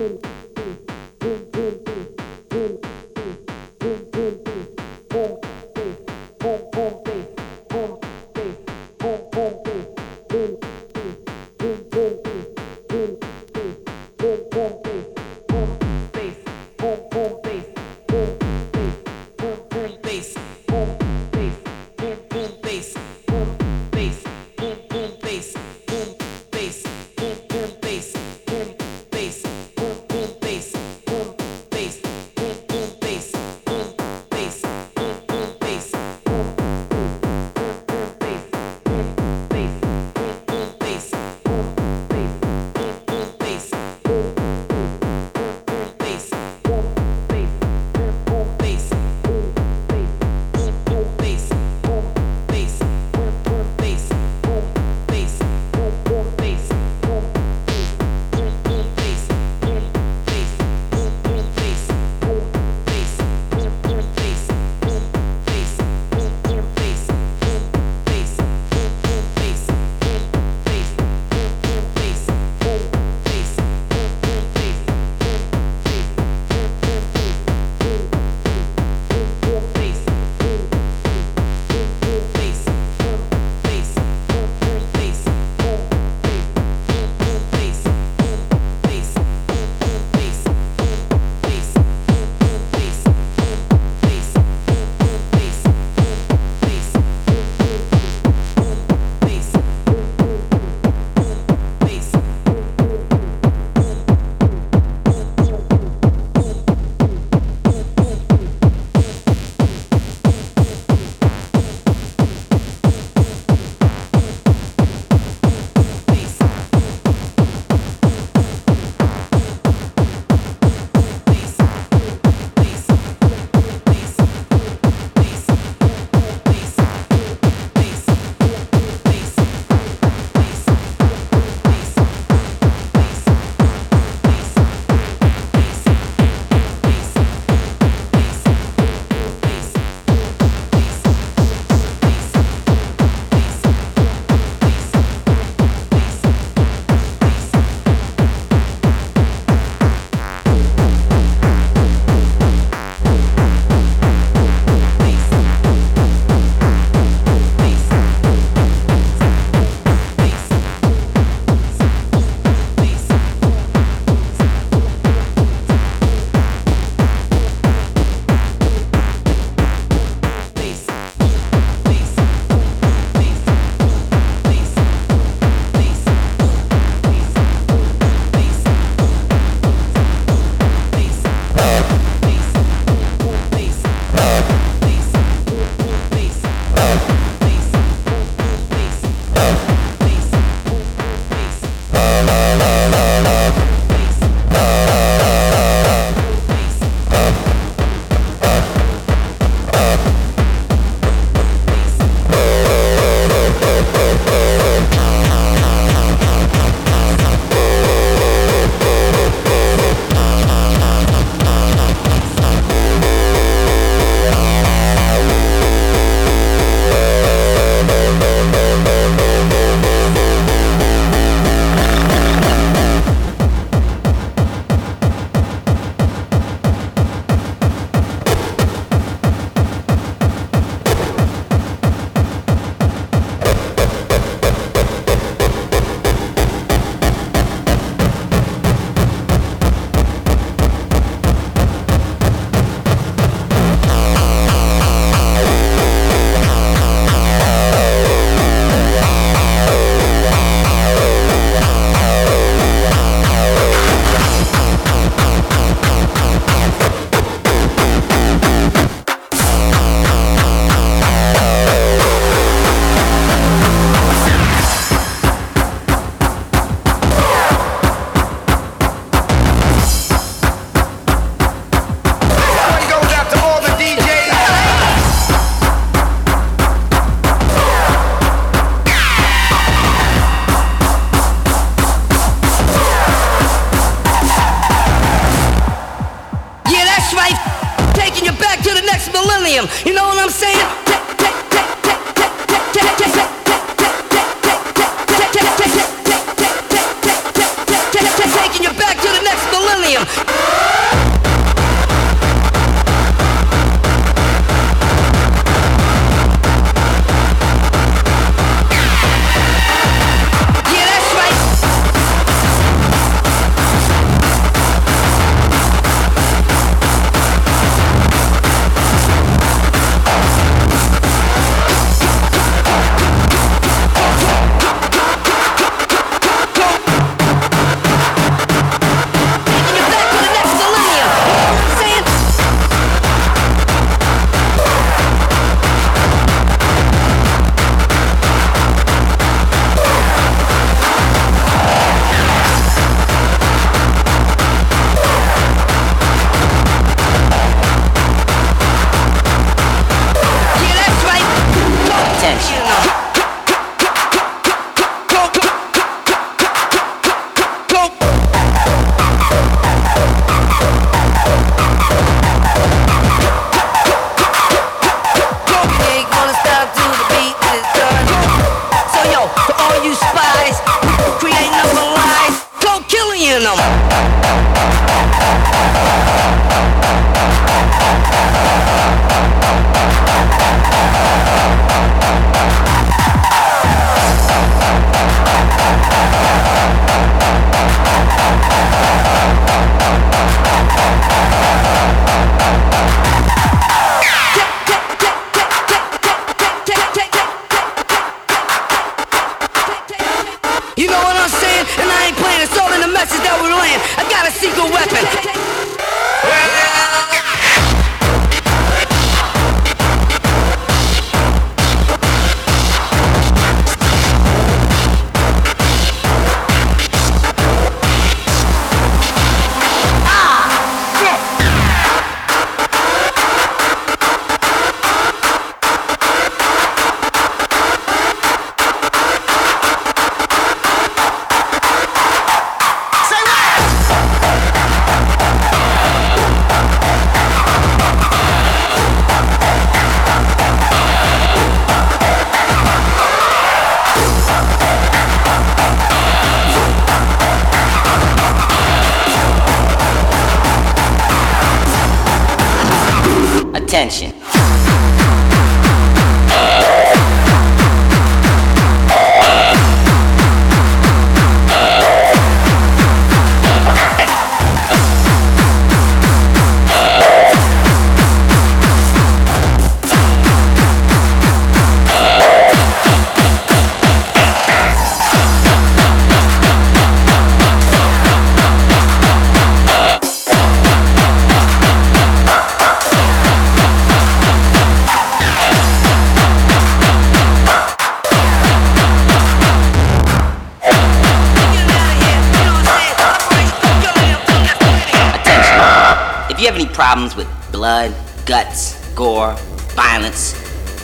millennium.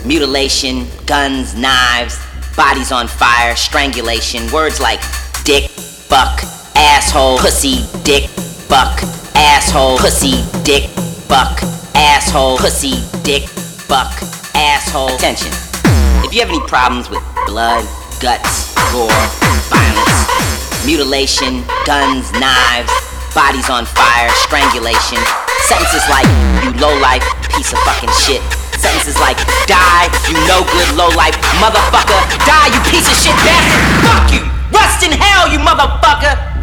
Mutilation, guns, knives, bodies on fire, strangulation, words like dick, fuck, asshole, pussy, dick, fuck, asshole, pussy, dick, fuck, asshole, pussy, dick, fuck, asshole. Attention. If you have any problems with blood, guts, gore, violence, mutilation, guns, knives, bodies on fire, strangulation, sentences like you low life piece of fucking shit. Sentences like die, you no good low life motherfucker, die, you piece of shit bastard, fuck you, rust in hell, you motherfucker.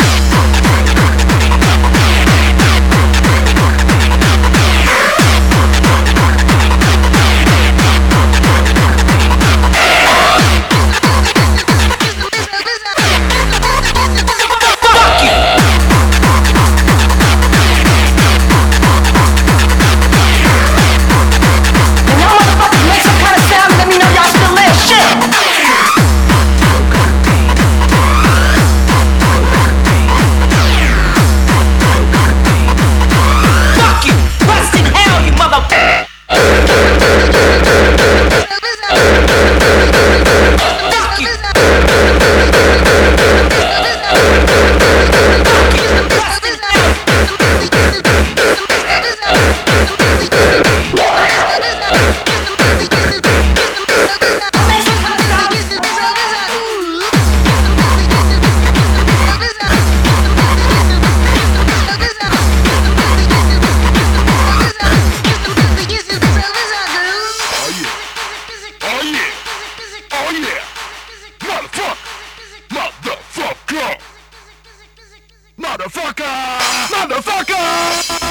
Bye.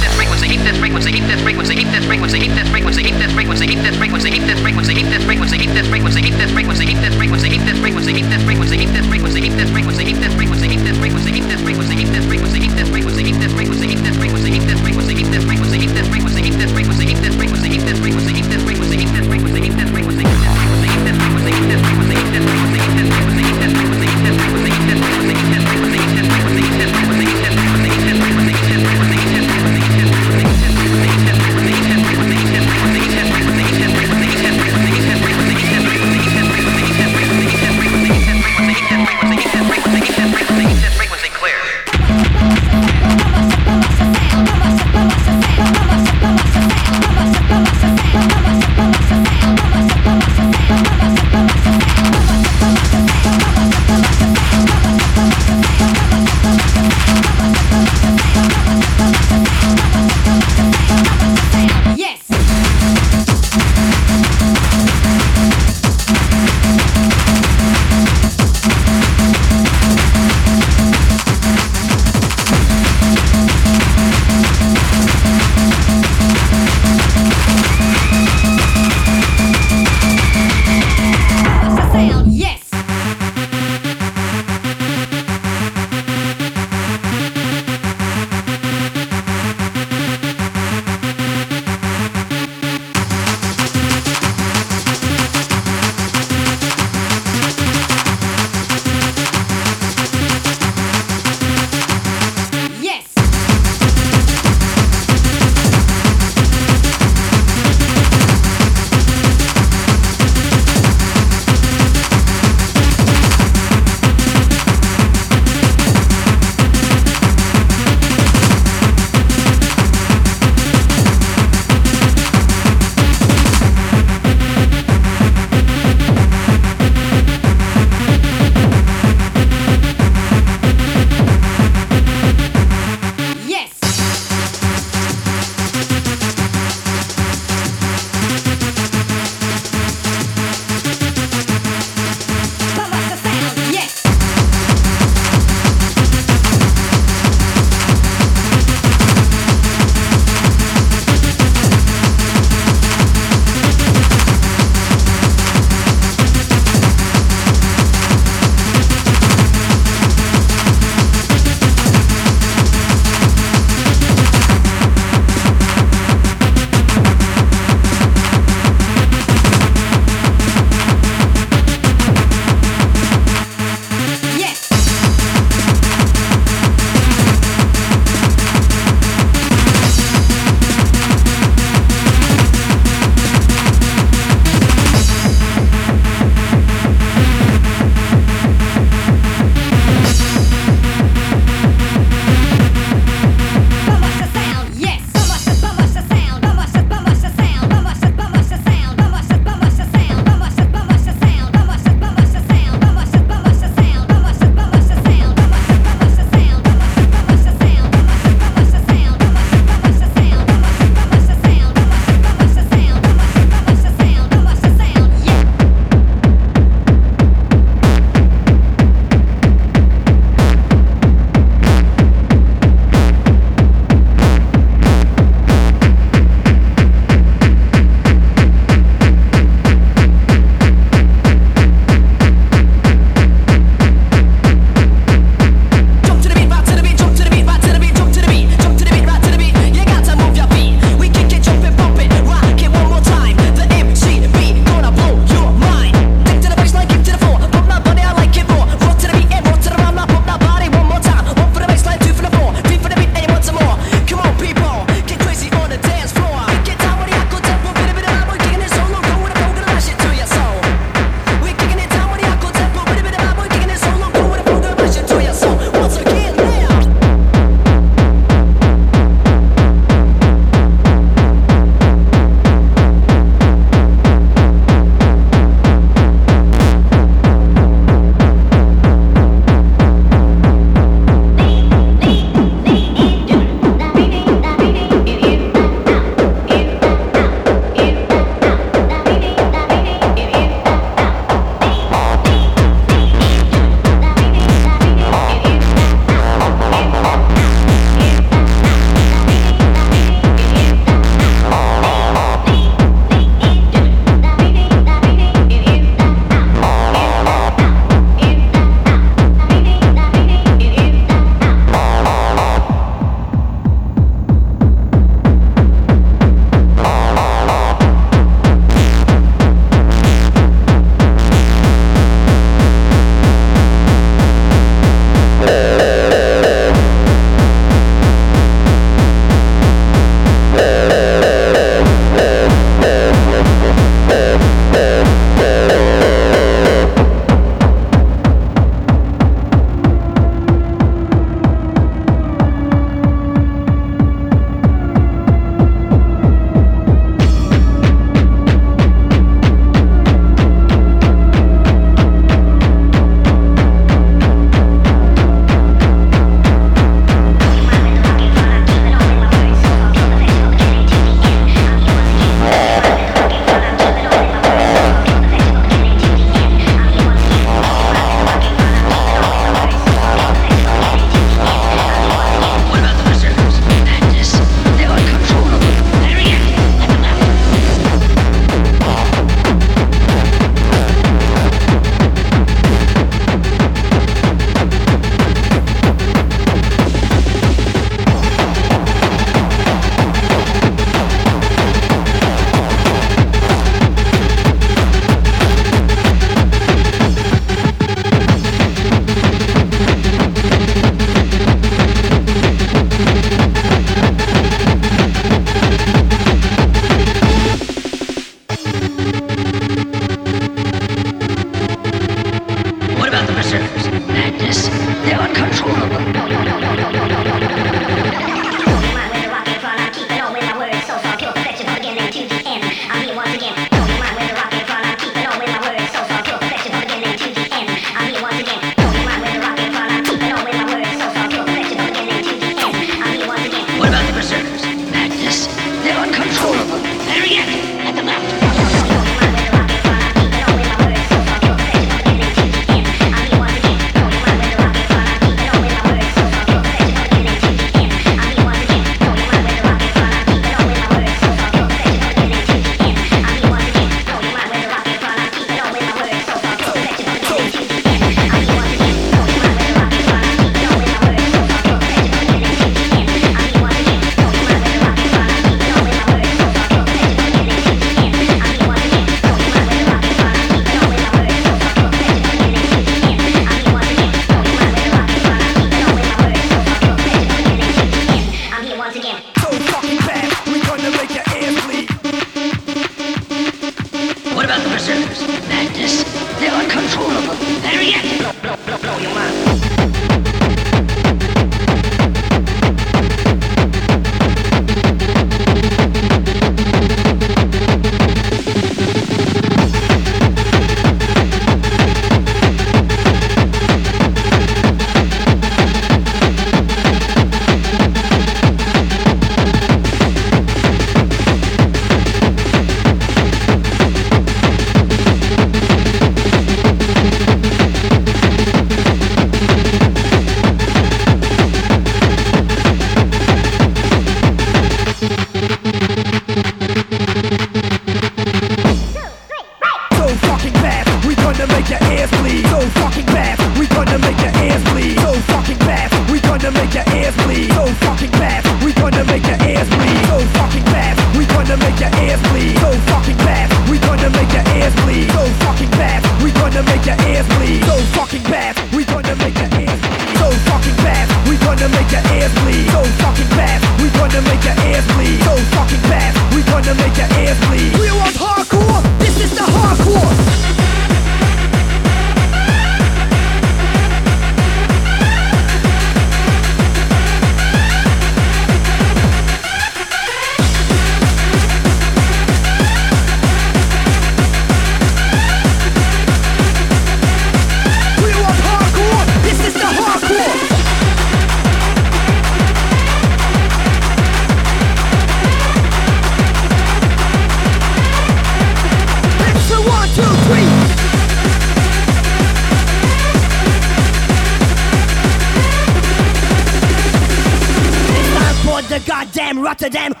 Goddamn Rotterdam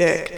am